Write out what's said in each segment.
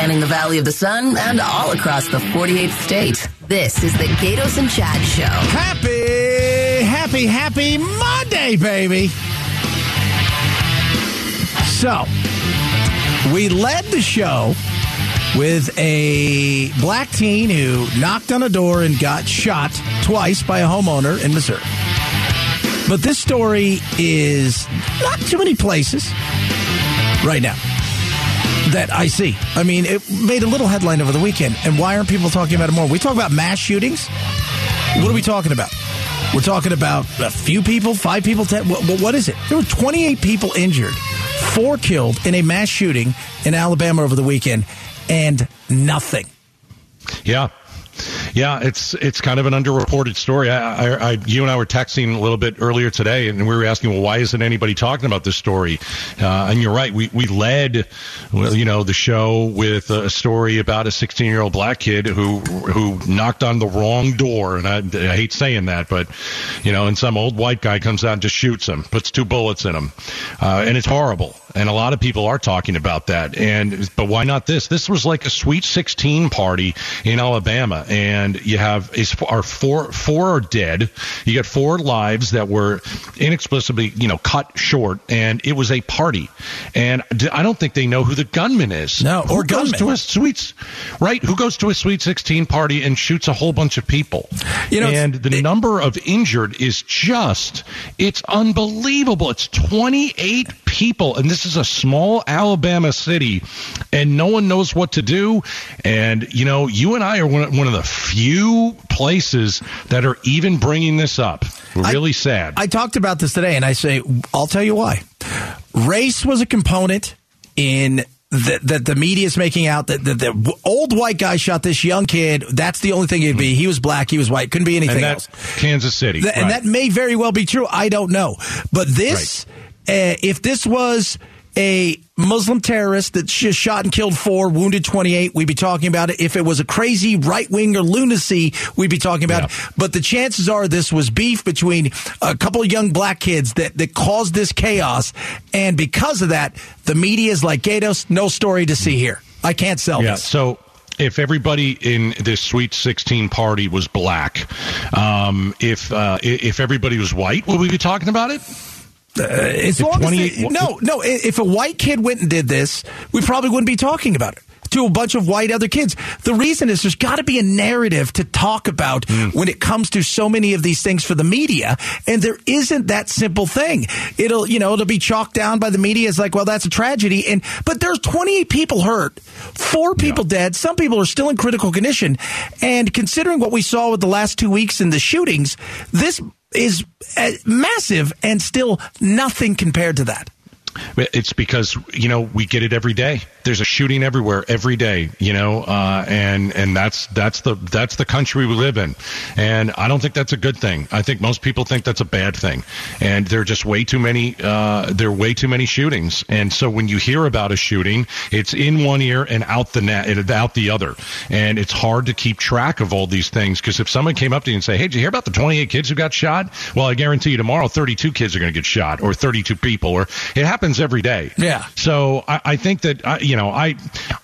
spanning the Valley of the Sun and all across the 48th state. This is the Gaydos and Chad Show. Happy, happy, happy Monday, baby. So, we led the show with a black teen who knocked on a door and got shot twice by a homeowner in Missouri. But this story is not too many places right now that I see. I mean, it made a little headline over the weekend. And why aren't people talking about it more? We talk about mass shootings. What are we talking about? We're talking about a few people, five people, ten. What, what is it? There were 28 people injured, four killed in a mass shooting in Alabama over the weekend, and nothing. Yeah, yeah, it's it's kind of an underreported story. I, I, I, you and I were texting a little bit earlier today, and we were asking, well, why isn't anybody talking about this story? Uh, and you're right, we we led, well, you know, the show with a story about a 16 year old black kid who who knocked on the wrong door, and I, I hate saying that, but you know, and some old white guy comes out and just shoots him, puts two bullets in him, uh, and it's horrible. And a lot of people are talking about that. And but why not this? This was like a Sweet 16 party in Alabama, and you have is are four four are dead. You got four lives that were inexplicably you know cut short, and it was a party. And I don't think they know who the gunman is. No, who or goes gunman. to a sweet right? Who goes to a Sweet 16 party and shoots a whole bunch of people? You know, and the number of injured is just it's unbelievable. It's 28 people, and this is a small Alabama city, and no one knows what to do. And you know, you and I are one, one of the few places that are even bringing this up. Really sad. I talked about this today, and I say, I'll tell you why. Race was a component in that that the media is making out that the, the old white guy shot this young kid. That's the only thing it'd be. He was black. He was white. Couldn't be anything and else. Kansas City, Th- And that may very well be true. I don't know. But this, uh, if this was a Muslim terrorist that just shot and killed four, wounded 28, we'd be talking about it. If it was a crazy right wing or lunacy, we'd be talking about Yeah. it. But the chances are this was beef between a couple of young black kids that, that caused this chaos. And because of that, the media is like, Gaydos, no story to see here. I can't sell Yeah. this. So if everybody in this Sweet 16 party was black, um, if uh, if everybody was white, would we be talking about it? Uh, as If long as they- no, no. If a white kid went and did this, we probably wouldn't be talking about it to a bunch of white other kids. The reason is there's got to be a narrative to talk about when it comes to so many of these things for the media, and there isn't that simple thing. It'll, you know, it'll be chalked down by the media as like, well, that's a tragedy, and but there's 28 people hurt, four people dead, some people are still in critical condition, and considering what we saw with the last two weeks in the shootings, this is uh, massive and still nothing compared to that. It's because you know we get it every day. There's a shooting everywhere every day, you know, uh, and and that's that's the that's the country we live in, and I don't think that's a good thing. I think most people think that's a bad thing, and there are just way too many uh, there are way too many shootings, and so when you hear about a shooting, it's in one ear and out the net out the other, and it's hard to keep track of all these things because if someone came up to you and say, "Hey, did you hear about the 28 kids who got shot?" Well, I guarantee you tomorrow 32 kids are going to get shot, or 32 people, or it happens every day. Yeah. So I, I think that I, you know I,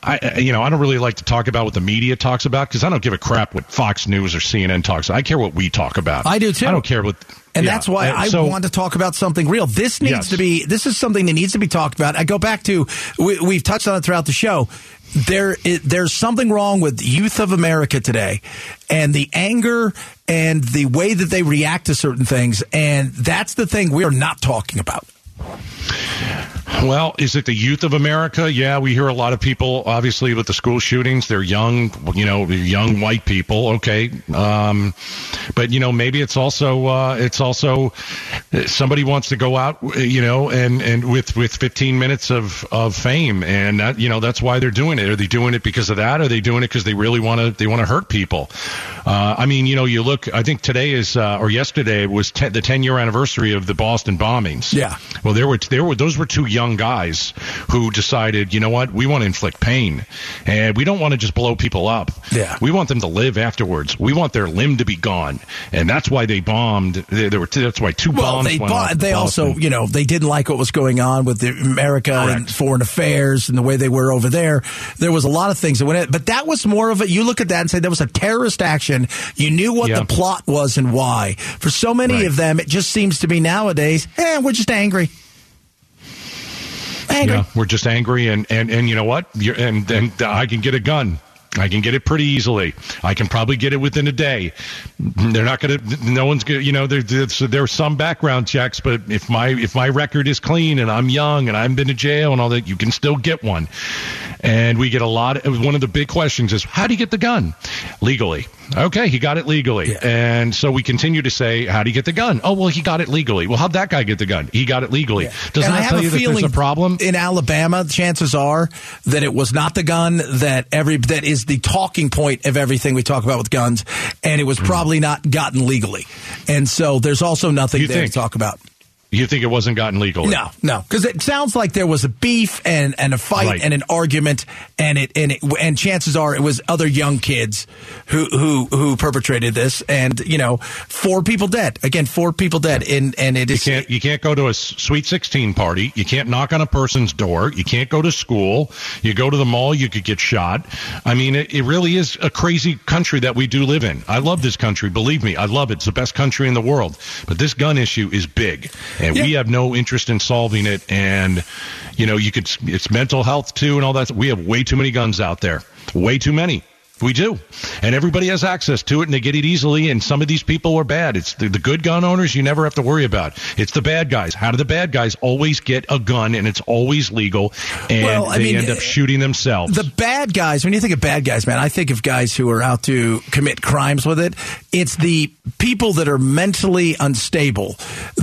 I you know I don't really like to talk about what the media talks about because I don't give a crap what Fox News or CNN talks. I care what we talk about. I do, too. I don't care what. And yeah. that's why I so- want to talk about something real. This needs Yes. to be, this is something that needs to be talked about. I go back to, we, we've touched on it throughout the show. There, i there's something wrong with youth of America today and the anger and the way that they react to certain things. And that's the thing we are not talking about. Well, is it the youth of America? Yeah, we hear a lot of people, obviously, with the school shootings. They're young, you know, young white people. Okay, um, but you know, maybe it's also uh, it's also somebody wants to go out, you know, and and with with 15 minutes of of fame, and that you know that's why they're doing it. Are they doing it because of that? Are they doing it because they really want to they want to hurt people? Uh, I mean, you know, you look. I think today is uh, or yesterday was 10, the 10 year anniversary of the Boston bombings. Yeah. Well, there were there were those were two young guys who decided, you know what, we want to inflict pain, and we don't want to just blow people up. Yeah. we want them to live afterwards. We want their limb to be gone, and that's why they bombed. There were that's why two Well, bombs. they went off bought, they also, you know, they didn't like what was going on with the America and foreign affairs and the way they were over there. There was a lot of things that went in, but that was more of a, you look at that and say that was a terrorist action. You knew what Yeah. the plot was and why. For so many Right. of them, it just seems to be nowadays, eh, we're just angry. Angry. Yeah, we're just angry, and and and you know what? You're, and and uh, I can get a gun. I can get it pretty easily. I can probably get it within a day. They're not going to. No one's going. to You know, there, there's some background checks, but if my if my record is clean and I'm young and I haven't been to jail and all that, you can still get one. And we get a lot. Of, one of the big questions is how do you get the gun legally? Okay, he got it legally, Yeah. and so we continue to say, how do you get the gun? Oh, well, he got it legally. Well, how'd that guy get the gun? He got it legally. Doesn't and I that have tell a you that feeling there's a problem? in Alabama. Chances are that it was not the gun that every that is the talking point of everything we talk about with guns, and it was mm-hmm. probably not gotten legally. And so there's also nothing You there think? to talk about. You think it wasn't gotten legal? No, no, because it sounds like there was a beef and, and a fight Right. and an argument, and it and it and chances are it was other young kids who who who perpetrated this, and you know, four people dead. Again, four people dead, and and it You is can't you can't go to a sweet 16 party. You can't knock on a person's door. You can't go to school. You go to the mall, you could get shot. I mean, it, it really is a crazy country that we do live in. I love this country. Believe me, I love it. It's the best country in the world. But this gun issue is big, and we have no interest in solving it. And you know, you could it's mental health too, and all that. We have way too many guns out there. Way too many. We do. And everybody has access to it and they get it easily. And some of these people are bad. It's the, the good gun owners you never have to worry about. It's the bad guys. How do the bad guys always get a gun and it's always legal and Well, they mean, end up shooting themselves? the bad guys, when you think of bad guys, man, I think of guys who are out to commit crimes with it. It's the people that are mentally unstable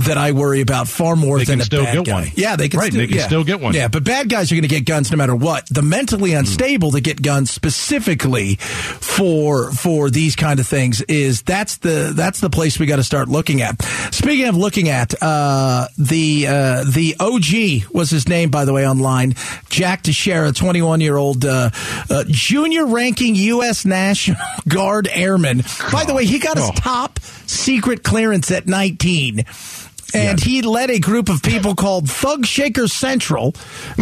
that I worry about far more They than can a still bad get guy. one. Yeah, they can, Right, still, they can yeah. still get one. Yeah, but bad guys are going to get guns no matter what. The mentally hmm. unstable that get guns specifically for for these kind of things is that's the that's the place we got to start looking at. Speaking of looking at uh, the uh, the OG was his name by the way online. Jack Teixeira, twenty one year old uh, uh, junior ranking U.S. National Guard airman. By the way, he got his Oh. top secret clearance at nineteen. And he led a group of people called Thug Shaker Central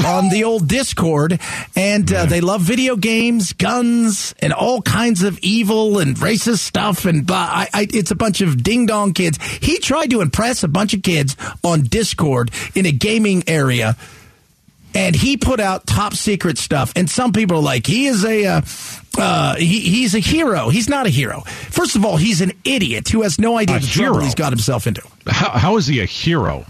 on the old Discord. And uh, they love video games, guns, and all kinds of evil and racist stuff. And blah. I, I, it's a bunch of ding dong kids. He tried to impress a bunch of kids on Discord in a gaming area and he put out top secret stuff. And some people are like, he is a, uh, uh, he, he's a hero. He's not a hero. First of all, he's an idiot who has no idea A the trouble he's got himself into. how, how is he a hero?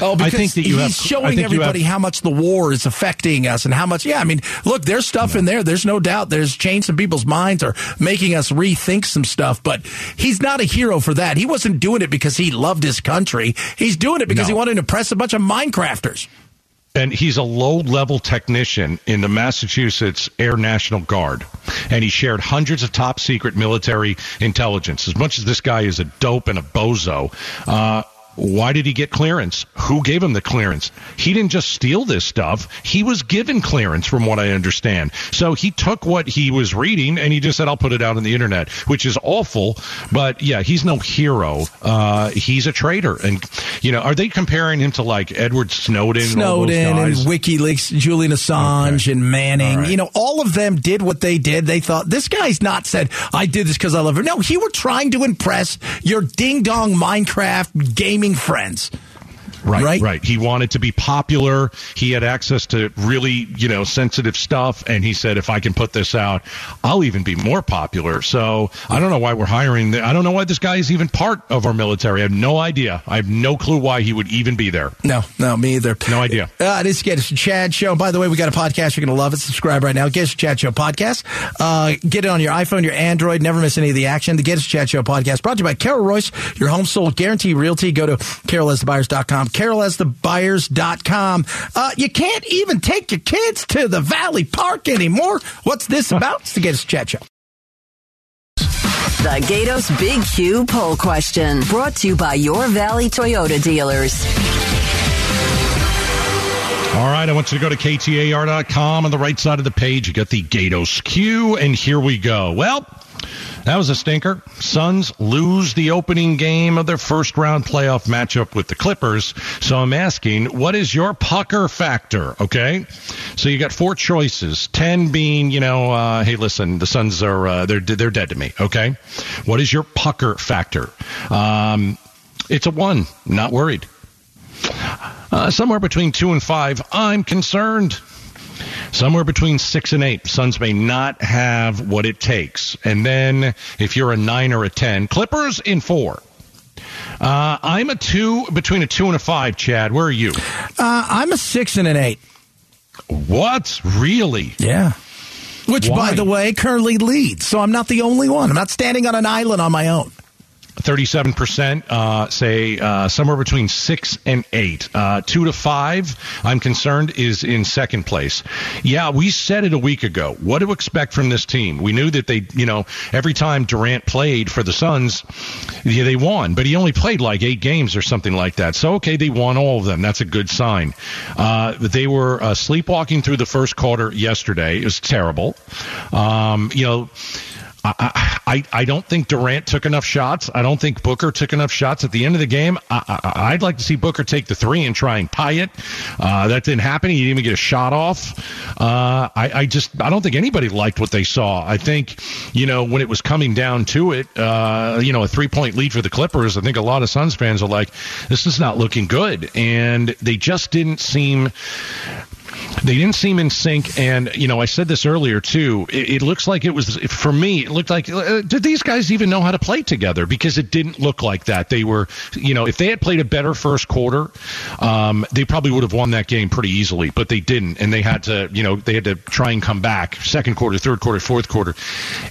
Oh, because I think that you he's have, showing everybody have- how much the war is affecting us and how much. Yeah, I mean, look, there's stuff in there. There's no doubt. There's changed some people's minds or making us rethink some stuff. But he's not a hero for that. He wasn't doing it because he loved his country. He's doing it because No. he wanted to impress a bunch of Minecrafters. And he's a low level technician in the Massachusetts Air National Guard. And he shared hundreds of top secret military intelligence. As much as this guy is a dope and a bozo, uh, why did he get clearance? Who gave him the clearance? He didn't just steal this stuff. He was given clearance, from what I understand. So he took what he was reading and he just said, I'll put it out on the internet, which is awful. But yeah, he's no hero. Uh, he's a traitor. And, you know, are they comparing him to like Edward Snowden? Snowden and? WikiLeaks, Julian Assange Okay. and Manning. Right. You know, all of them did what they did. They thought this guy's not said, I did this because I love her. No, he were trying to impress your ding dong Minecraft gaming friends. Right, Right? right, He wanted to be popular. He had access to really, you know, sensitive stuff. And he said, if I can put this out, I'll even be more popular. So I don't know why we're hiring. The, I don't know why this guy is even part of our military. I have no idea. I have no clue why he would even be there. No, no, me either. No idea. Uh, this is Get Us Chad Show. By the way, we got a podcast. You're going to love it. Subscribe right now. Get Us Chad Show podcast. Uh, get it on your iPhone, your Android. Never miss any of the action. The Get Chad Show podcast brought to you by Carol Royse, your home sold guarantee realty. Go to carolesthebuyers.com. Carolesthebuyers.com. Uh, you can't even take your kids to the Valley Park anymore. What's this about? It's the Get Us Chad Show. The Gaydos Big Q poll question brought to you by your Valley Toyota dealers. All right, I want you to go to KTAR.com. On the right side of the page, you got the Gaydos Q, and here we go. Well, that was a stinker. Suns lose the opening game of their first round playoff matchup with the Clippers. So I'm asking, what is your pucker factor? Okay. So you got four choices. Ten being, you know, uh, hey, listen, the Suns are, uh, they're, they're dead to me. Okay. What is your pucker factor? Um, it's a one. Not worried. Uh, somewhere between two and five, I'm concerned. Somewhere between six and eight, Suns may not have what it takes. And then if you're a nine or a ten, Clippers in four. Uh, I'm a two, between a two and a five, Chad. Where are you? Uh, I'm a six and an eight. What? Really? Yeah. Which, Why? by the way, currently leads. So I'm not the only one. I'm not standing on an island on my own. 37%, uh, say uh, somewhere between six and eight. Uh, two to five, I'm concerned, is in second place. Yeah, we said it a week ago. What to expect from this team? We knew that they, you know, every time Durant played for the Suns, yeah, they won, but he only played like eight games or something like that. So, okay, they won all of them. That's a good sign. Uh, they were uh, sleepwalking through the first quarter yesterday. It was terrible. Um, you know, I, I, I don't think Durant took enough shots. I don't think Booker took enough shots at the end of the game. I, would like to see Booker take the three and try and tie it. Uh, that didn't happen. He didn't even get a shot off. Uh, I, I just I don't think anybody liked what they saw. I think you know when it was coming down to it, uh, you know a three point lead for the Clippers. I think a lot of Suns fans are like, this is not looking good, and they just didn't seem they didn't seem in sync. And, you know, I said this earlier, too. It, it looks like it was, for me, it looked like, uh, did these guys even know how to play together? Because it didn't look like that. They were, you know, if they had played a better first quarter, um, they probably would have won that game pretty easily, but they didn't. And they had to, you know, they had to try and come back second quarter, third quarter, fourth quarter.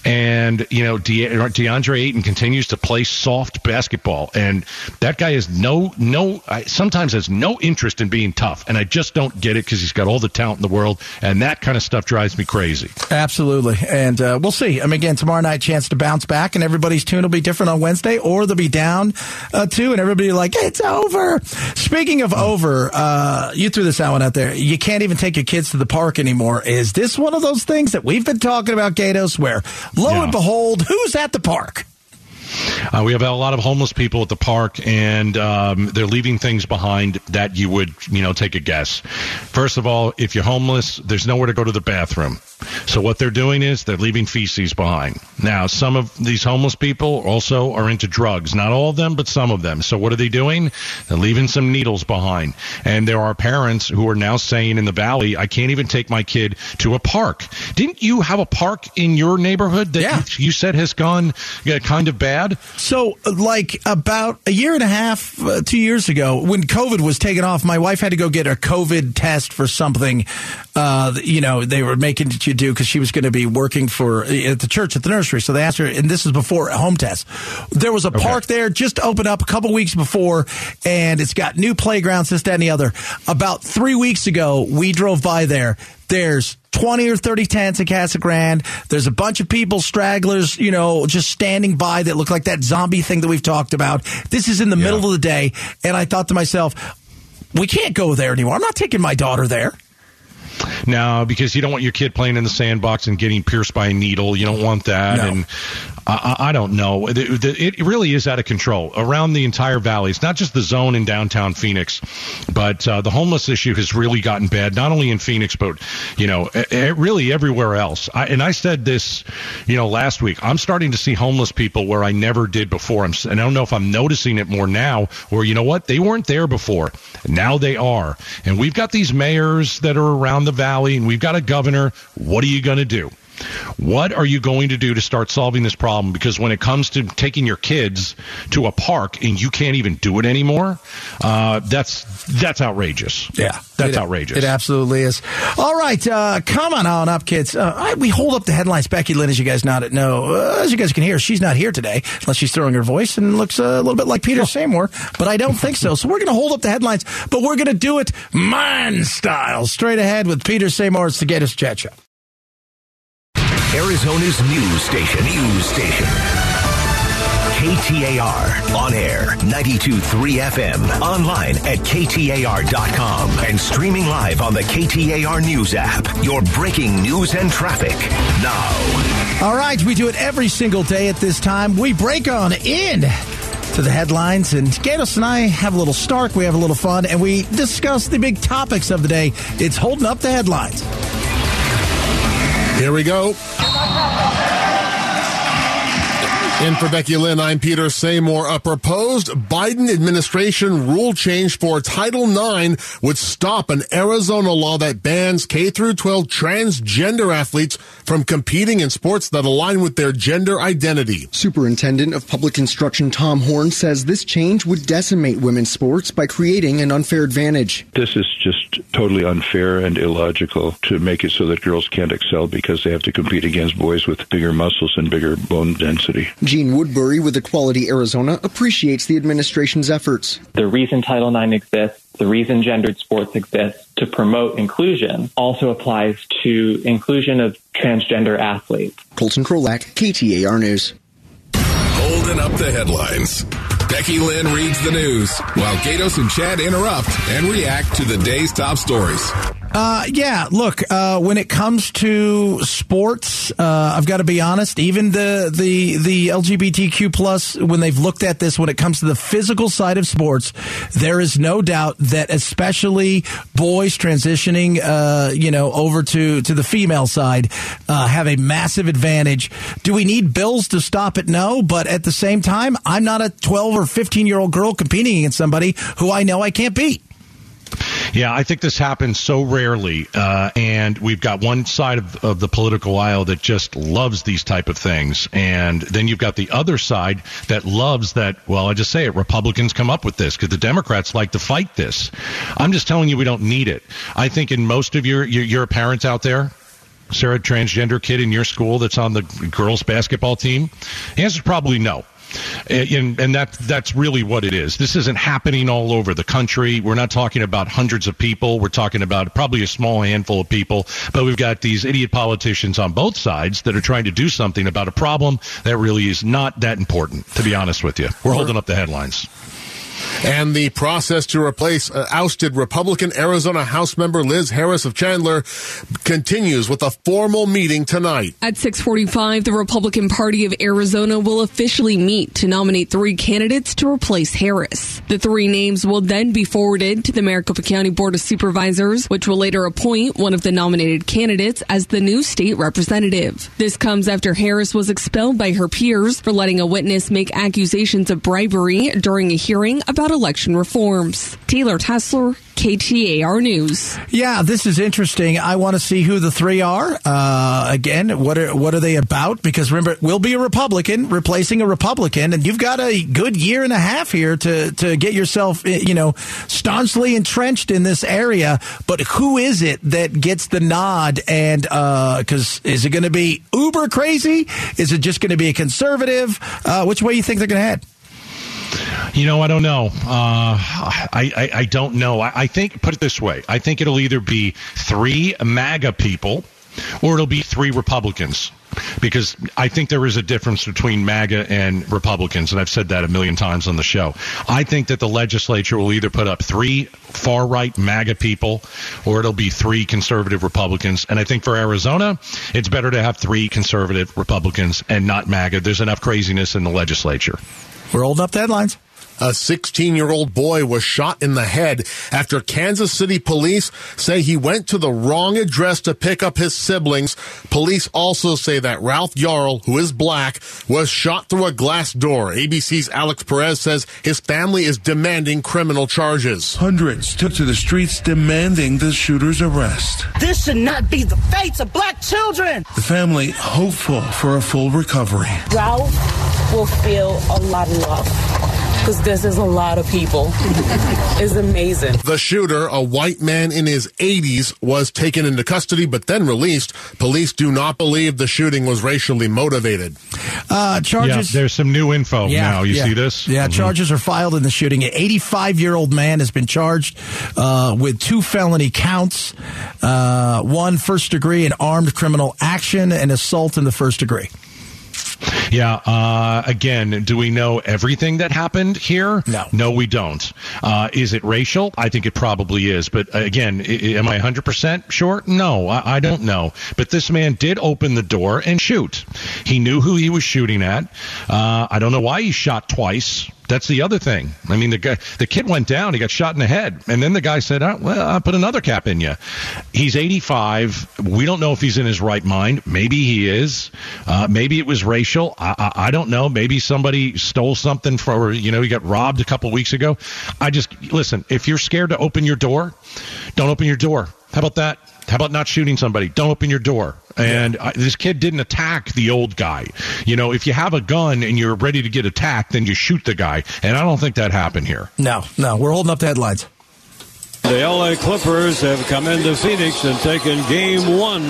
And, you know, De- DeAndre Ayton continues to play soft basketball. And that guy has no, no, sometimes has no interest in being tough. And I just don't get it because he's got all the talent in the world, and that kind of stuff drives me crazy. Absolutely, and uh, we'll see. I mean, again, tomorrow night, chance to bounce back, and everybody's tune will be different on Wednesday, or they'll be down uh, too, and everybody like it's over. Speaking of over, uh, you threw this out one out there. You can't even take your kids to the park anymore. Is this one of those things that we've been talking about, Gaydos? Where lo Yeah. and behold, who's at the park? Uh, we have a lot of homeless people at the park, and um, they're leaving things behind that you would, you know, take a guess. First of all, if you're homeless, there's nowhere to go to the bathroom. So what they're doing is they're leaving feces behind. Now, some of these homeless people also are into drugs. Not all of them, but some of them. So what are they doing? They're leaving some needles behind. And there are parents who are now saying in the valley, I can't even take my kid to a park. Didn't you have a park in your neighborhood that Yeah. you, you said has gone yeah, kind of bad? So, uh, like about a year and a half, uh, two years ago, when COVID was taken off, my wife had to go get a COVID test for something. Uh, you know, they were making you do because she was going to be working for uh, at the church at the nursery. So they asked her, and this is before home test. There was a park there just opened up a couple weeks before, and it's got new playgrounds, this, that, and the other. About three weeks ago, we drove by there. There's 20 or 30 tents at Casa Grande. There's a bunch of people, stragglers, you know, just standing by that look like that zombie thing that we've talked about. This is in the middle of the day. And I thought to myself, we can't go there anymore. I'm not taking my daughter there. No, because you don't want your kid playing in the sandbox and getting pierced by a needle. You don't want that. No. And I, I don't know. It, it really is out of control around the entire valley. It's not just the zone in downtown Phoenix, but uh, the homeless issue has really gotten bad. Not only in Phoenix, but you know, e- e- really everywhere else. I, and I said this, you know, last week. I'm starting to see homeless people where I never did before. I'm, and I don't know if I'm noticing it more now, or you know what, they weren't there before. Now they are. And we've got these mayors that are around the valley, and we've got a governor. What are you going to do? What are you going to do to start solving this problem? Because when it comes to taking your kids to a park and you can't even do it anymore, uh, that's that's outrageous. Yeah, that's It- outrageous. It absolutely is. All right, uh, come on on up, kids. Uh, I, we hold up the headlines. Becky Lynn, as you guys not know, uh, as you guys can hear, she's not here today unless she's throwing her voice and looks uh, a little bit like Peter Samore, but I don't think so. So we're going to hold up the headlines, but we're going to do it man style. Straight ahead with Peter Samore's the Gaydos Chat Show. Arizona's news station. News station. KTAR. On air, 92.3 FM. Online at KTAR.com. And streaming live on the KTAR News app. Your breaking news and traffic. Now. All right, we do it every single day at this time. We break on in to the headlines, and Gaydos and I have a little Stark, we have a little fun, and we discuss the big topics of the day. It's holding up the headlines. Here we go. Stop in for Becky Lynn, I'm Peter Samore. A proposed Biden administration rule change for Title IX would stop an Arizona law that bans K through 12 transgender athletes from competing in sports that align with their gender identity. Superintendent of Public Instruction Tom Horne says this change would decimate women's sports by creating an unfair advantage. This is just totally unfair and illogical to make it so that girls can't excel because they have to compete against boys with bigger muscles and bigger bone density. Jeanne Woodbury with Equality Arizona appreciates the administration's efforts. The reason Title IX exists, the reason gendered sports exists to promote inclusion also applies to inclusion of transgender athletes. Colton Krolak, KTAR News. Holding up the headlines. Becky Lynn reads the news while Gaydos and Chad interrupt and react to the day's top stories. Uh, yeah, look, uh, when it comes to sports, uh, I've got to be honest, even the, the, the LGBTQ plus, when they've looked at this, when it comes to the physical side of sports, there is no doubt that especially boys transitioning, uh, you know, over to, to the female side, uh, have a massive advantage. Do we need bills to stop it? No, but at the same time, I'm not a 12 or 15 year old girl competing against somebody who I know I can't beat. Yeah, I think this happens so rarely, uh, and we've got one side of, of, the political aisle that just loves these type of things, and then you've got the other side that loves that. Well, I just say it: Republicans come up with this because the Democrats like to fight this. I'm just telling you, we don't need it. I think in most of your your, your parents out there, Sarah, transgender kid in your school that's on the girls basketball team? The answer is probably no. And, and that that's really what it is. This isn't happening all over the country. We're not talking about hundreds of people. We're talking about probably a small handful of people. But we've got these idiot politicians on both sides that are trying to do something about a problem that really is not that important. To be honest with you, we're holding up the headlines. And the process to replace uh, ousted Republican Arizona House member Liz Harris of Chandler continues with a formal meeting tonight. At 6:45, the Republican Party of Arizona will officially meet to nominate three candidates to replace Harris. The three names will then be forwarded to the Maricopa County Board of Supervisors, which will later appoint one of the nominated candidates as the new state representative. This comes after Harris was expelled by her peers for letting a witness make accusations of bribery during a hearing about election reforms. Taylor Tessler, KTAR News. Yeah, this is interesting. I want to see who the three are. Uh, again, what are what are they about? Because remember, we'll be a Republican replacing a Republican, and you've got a good year and a half here to to get yourself, eh, you know, staunchly entrenched in this area. But who is it that gets the nod? And because uh, is it going to be uber crazy? Is it just going to be a conservative? Uh, which way you think they're going to head? You know, I don't know. Uh, I, I, I don't know. I, I think put it this way: I think it'll either be three MAGA people, or it'll be three Republicans because I think there is a difference between MAGA and Republicans, and I've said that a million times on the show. I think that the legislature will either put up three far right MAGA people, or it'll be three conservative Republicans. And I think for Arizona, it's better to have three conservative Republicans and not MAGA. There's enough craziness in the legislature. We're holding up the headlines. A 16 year old boy was shot in the head after Kansas City police say he went to the wrong address to pick up his siblings. Police also say that Ralph Yarl, who is black, was shot through a glass door. ABC's Alex Perez says his family is demanding criminal charges. Hundreds took to the streets demanding the shooter's arrest. This should not be the fate of black children. The family hopeful for a full recovery. Ralph will feel a lot of love because this is a lot of people. it's amazing. The shooter, a white man in his 80s, was taken into custody but then released. Police do not believe the shooting was racially motivated. Uh, charges. Yeah, there's some new info yeah, now. You yeah. see this? Yeah, mm-hmm. charges are filed in the shooting. An 85 year old man has been charged uh, with two felony counts uh, one first degree and armed criminal action and assault in the first degree. Yeah. Uh, again, do we know everything that happened here? No. No, we don't. Uh, is it racial? I think it probably is. But uh, again, I- I- am I 100% sure? No, I, I don't know. But this man did open the door and shoot. He knew who he was shooting at. Uh, I don't know why he shot twice. That's the other thing. I mean, the guy, the kid went down. He got shot in the head, and then the guy said, oh, "Well, I'll put another cap in you." He's 85. We don't know if he's in his right mind. Maybe he is. Uh, maybe it was racial. I, I, I don't know. Maybe somebody stole something for you know he got robbed a couple weeks ago. I just listen. If you're scared to open your door, don't open your door. How about that? How about not shooting somebody? Don't open your door. And uh, this kid didn't attack the old guy. You know, if you have a gun and you're ready to get attacked, then you shoot the guy. And I don't think that happened here. No, no, we're holding up the headlines. The LA Clippers have come into Phoenix and taken game one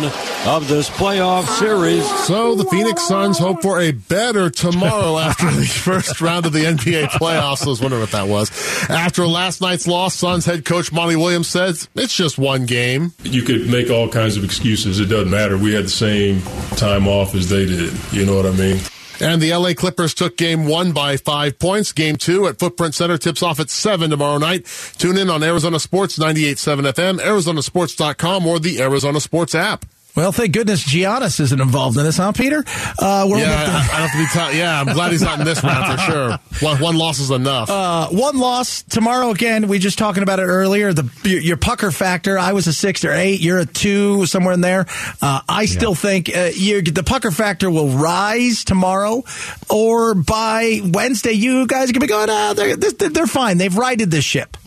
of this playoff series. So the Phoenix Suns hope for a better tomorrow after the first round of the NBA playoffs. I was wondering what that was. After last night's loss, Suns head coach Monty Williams says it's just one game. You could make all kinds of excuses. It doesn't matter. We had the same time off as they did. You know what I mean? And the LA Clippers took game one by five points. Game two at Footprint Center tips off at seven tomorrow night. Tune in on Arizona Sports 98.7 FM, ArizonaSports.com, or the Arizona Sports app. Well, thank goodness Giannis isn't involved in this, huh, Peter? Uh, we're yeah, I, I have to be. T- yeah, I'm glad he's not in this round for sure. One, one loss is enough. Uh, one loss tomorrow again. We just talking about it earlier. The your, pucker factor. I was a six or eight. You're a two, somewhere in there. Uh, I still think uh, you the pucker factor will rise tomorrow, or by Wednesday, you guys are gonna be going. Ah, they're they're they're fine. They've righted this ship.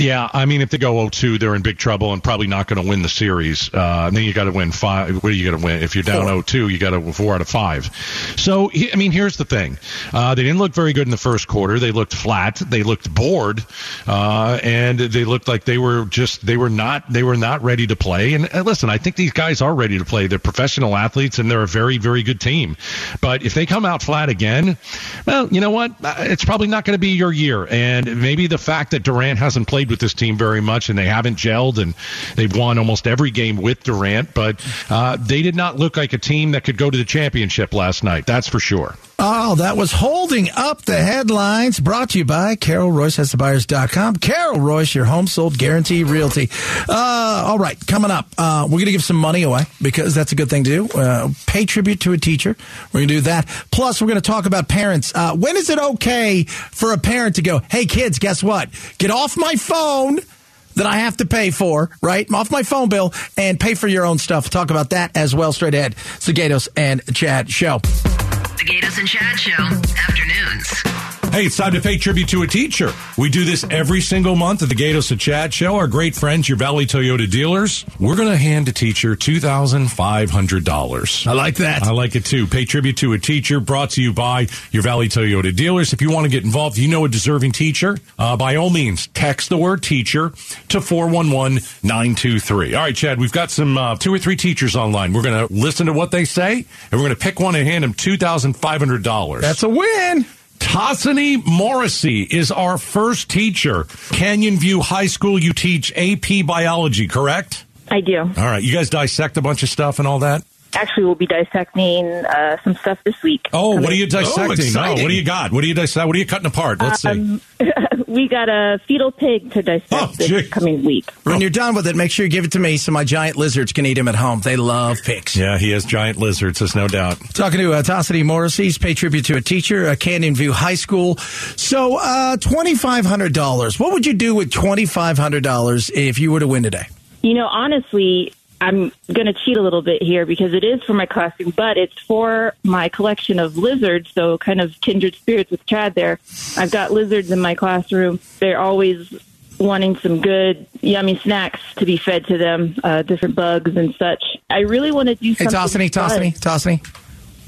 Yeah, I mean, if they go 0-2, they're in big trouble and probably not going to win the series. Uh, and then you got to win five. What are you going to win? If you're down 0-2, you got to four out of five. So, I mean, here's the thing: uh, they didn't look very good in the first quarter. They looked flat. They looked bored, uh, and they looked like they were just they were not they were not ready to play. And uh, listen, I think these guys are ready to play. They're professional athletes and they're a very very good team. But if they come out flat again, well, you know what? Uh, It's probably not going to be your year. And maybe the fact that Durant hasn't played with this team very much and they haven't gelled and they've won almost every game with Durant, but uh, they did not look like a team that could go to the championship last night. That's for sure. Oh, that was holding up the headlines. Brought to you by Carol Royse has the buyers.com. Carol Royse, your home sold guarantee realty. Uh, all right, coming up, uh, we're going to give some money away because that's a good thing to do. Uh, pay tribute to a teacher. We're going to do that. Plus, we're going to talk about parents. Uh, when is it okay for a parent to go, hey, kids, guess what? Get off my phone that I have to pay for, right? Off my phone bill and pay for your own stuff. Talk about that as well straight ahead. The Gaydos and Chad show. The Gaydos and Chad Show, afternoons. Hey, it's time to pay tribute to a teacher. We do this every single month at the Gaydos and Chad Show. Our great friends, your Valley Toyota dealers. We're going to hand a teacher $2,500. I like that. I like it too. Pay tribute to a teacher brought to you by your Valley Toyota dealers. If you want to get involved, you know a deserving teacher, uh, by all means, text the word teacher to 411-923. All right, Chad, we've got some uh, two or three teachers online. We're going to listen to what they say, and we're going to pick one and hand them $2,500. That's a win. Tossany Morrissey is our first teacher. Canyon View High School, you teach AP biology, correct? I do. All right. You guys dissect a bunch of stuff and all that? Actually, we'll be dissecting uh, some stuff this week. Oh, what are you Oh, dissecting? oh, exciting. what do you got? What do you dissect? What are you cutting apart? Let's see. Um, we got a fetal pig to dissect Oh, this coming week. When you're done with it, make sure you give it to me so my giant lizards can eat them at home. They love pigs. Yeah, he has giant lizards, there's no doubt. Talking to uh, Tossity Morrissey's pay tribute to a teacher at Canyon View High School. So, uh, $2,500. What would you do with $2,500 if you were to win today? You know, honestly, I'm going to cheat a little bit here because it is for my classroom, but it's for my collection of lizards. So, kind of kindred spirits with Chad there. I've got lizards in my classroom. They're always wanting some good, yummy snacks to be fed to them, uh, different bugs and such. I really want to do something. Hey, something. Tossity, Tossity,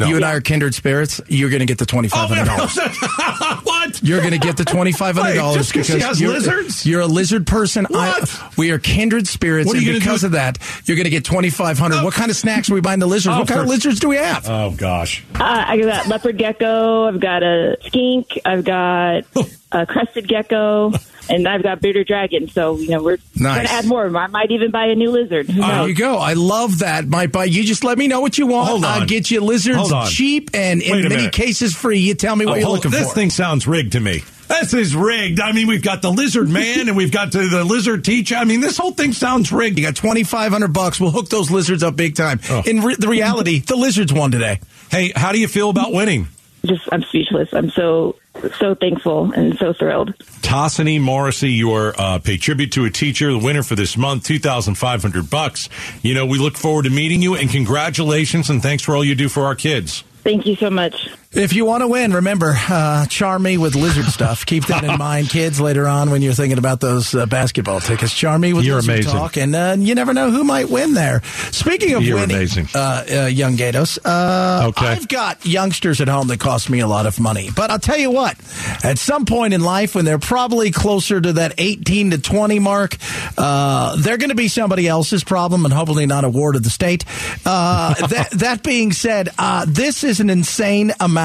fun. Tossity. You and I are kindred spirits. You're going to get the $2,500. what? You're going to get the $2,500 Wait, just 'cause she has you're, lizards? you're a lizard person. I, we are kindred spirits. What are and you gonna because do? of that, you're going to get 2500 What kind of snacks are we buying the lizards? Oh, what kind of lizards do we have? Oh, gosh. Uh, I got leopard gecko. I've got a skink. I've got a crested gecko. and I've got bearded dragon. So you know we're Nice. going to add more. I might even buy a new lizard. Who There you go. I love that. My, but you just let me know what you want. Hold I'll on. get you lizards Hold on. cheap and in Wait a many minute. cases free. You tell me what Oh, you're hold- looking this for. thing sounds rigged to me. This is rigged. I mean, we've got the lizard man and we've got the, the lizard teacher. I mean, this whole thing sounds rigged. You got twenty five hundred bucks. We'll hook those lizards up big time. Oh. In re- the reality, the lizards won today. Hey, how do you feel about winning? Just I'm speechless. I'm so so thankful and so thrilled. Tossany Morrissey, you are uh, pay tribute to a teacher, the winner for this month, two thousand five hundred bucks. You know, we look forward to meeting you, and congratulations, and thanks for all you do for our kids. Thank you so much. If you want to win, remember, uh, charm me with lizard stuff. Keep that in mind, kids, later on when you're thinking about those uh, basketball tickets. Charm me with You're lizard amazing. talk, and uh, you never know who might win there. Speaking of You're winning, amazing. Uh, uh, young Gaydos, uh, Okay. I've got youngsters at home that cost me a lot of money. But I'll tell you what, at some point in life when they're probably closer to that 18 to 20 mark, uh, they're going to be somebody else's problem and hopefully not a ward of the state. Uh, that, that being said, uh, this is an insane amount.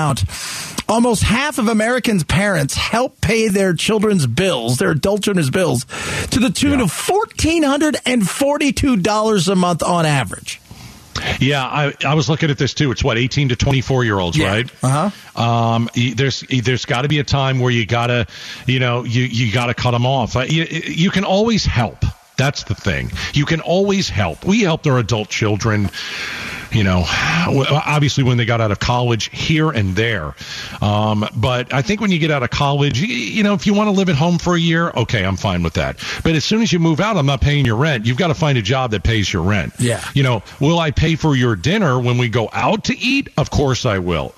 Almost half of Americans' parents help pay their children's bills, their adult children's bills, to the tune of $1,442 a month on average. Yeah, I, I was looking at this too. It's what eighteen to twenty four year olds, right? Uh huh. Um, there's there's got to be a time where you gotta, you know, you you gotta cut them off. Uh, You, you can always help. That's the thing. You can always help. We helped our adult children. You know, obviously when they got out of college, here and there. Um, but I think when you get out of college, you, you know, if you want to live at home for a year, okay, I'm fine with that. But as soon as you move out, I'm not paying your rent. You've got to find a job that pays your rent. Yeah. You know, will I pay for your dinner when we go out to eat? Of course I will.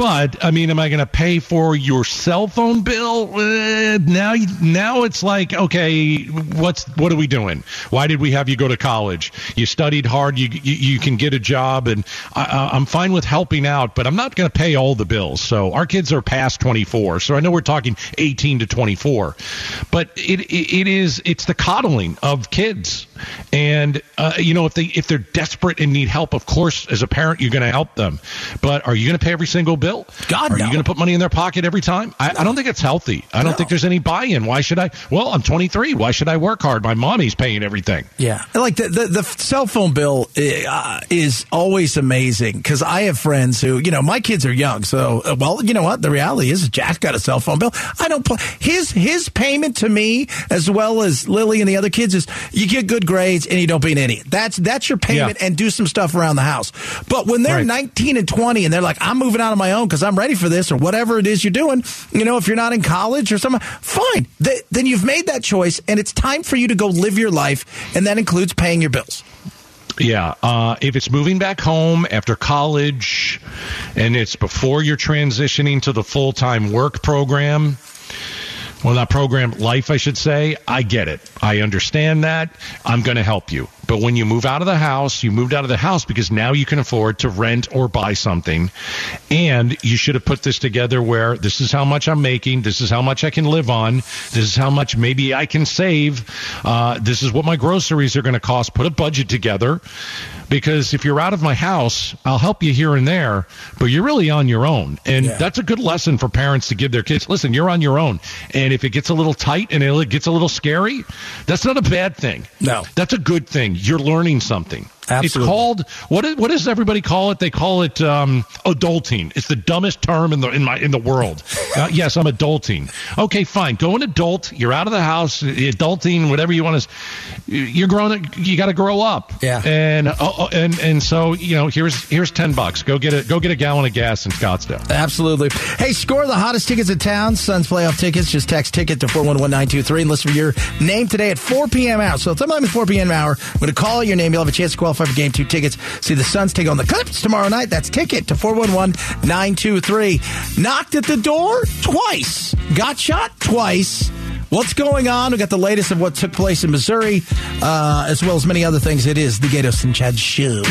But I mean, am I going to pay for your cell phone bill? Uh, now, now it's like, okay, what's what are we doing? Why did we have you go to college? You studied hard. You you, you can get a job, and I, I'm fine with helping out, but I'm not going to pay all the bills. So our kids are past 24, so I know we're talking 18 to 24, but it it, it is it's the coddling of kids, and uh, you know if they if they're desperate and need help, of course, as a parent, you're going to help them. But are you going to pay every single bill? God, are no. you going to put money in their pocket every time? I, I don't think it's healthy. I don't think there's any buy-in. Why should I? Well, I'm 23. Why should I work hard? My mommy's paying everything. Yeah, like the the, the cell phone bill uh, is always amazing because I have friends who, you know, my kids are young, so uh, well, you know what? The reality is, Jack got a cell phone bill. I don't pay his his payment to me as well as Lily and the other kids is you get good grades and you don't be an idiot. That's that's your payment Yeah. and do some stuff around the house. But when they're Right. 19 and 20 and they're like, I'm moving out on my own because I'm ready for this or whatever it is you're doing, you know, if you're not in college or something, fine. Th- then you've made that choice and it's time for you to go live your life. And that includes paying your bills. Yeah, uh, if it's moving back home after college, and it's before you're transitioning to the full time work program, well, not program life, I should say. I get it. I understand that. I'm going to help you. But when you move out of the house, you moved out of the house because now you can afford to rent or buy something. And you should have put this together where this is how much I'm making. This is how much I can live on. This is how much maybe I can save. Uh, this is what my groceries are going to cost. Put a budget together because if you're out of my house, I'll help you here and there, but you're really on your own. And that's a good lesson for parents to give their kids. Listen, you're on your own. And if it gets a little tight and it gets a little scary, that's not a bad thing. No. That's a good thing. You're learning something. Absolutely. It's called what? Is, what does everybody call it? They call it um, adulting. It's the dumbest term in the in my in the world. Uh, yes, I'm adulting. Okay, fine. Go an adult. You're out of the house. Adulting, whatever you want to. You're growing. You got to grow up. Yeah. And uh, uh, and and so you know here's here's ten bucks. Go get it. Go get a gallon of gas in Scottsdale. Absolutely. Hey, score the hottest tickets in town. Suns playoff tickets. Just text ticket to 411923 and listen for your name today at 4 p.m. out. So sometime at 4 p.m. hour, I'm going to call your name. You'll have a chance to qualify for game two tickets. See the Suns take on the Clips tomorrow night. That's ticket to 411923. Knocked at the door twice. Got shot twice. What's going on? We got the latest of what took place in Missouri, uh, as well as many other things. It is the Gaydos and Chad Show.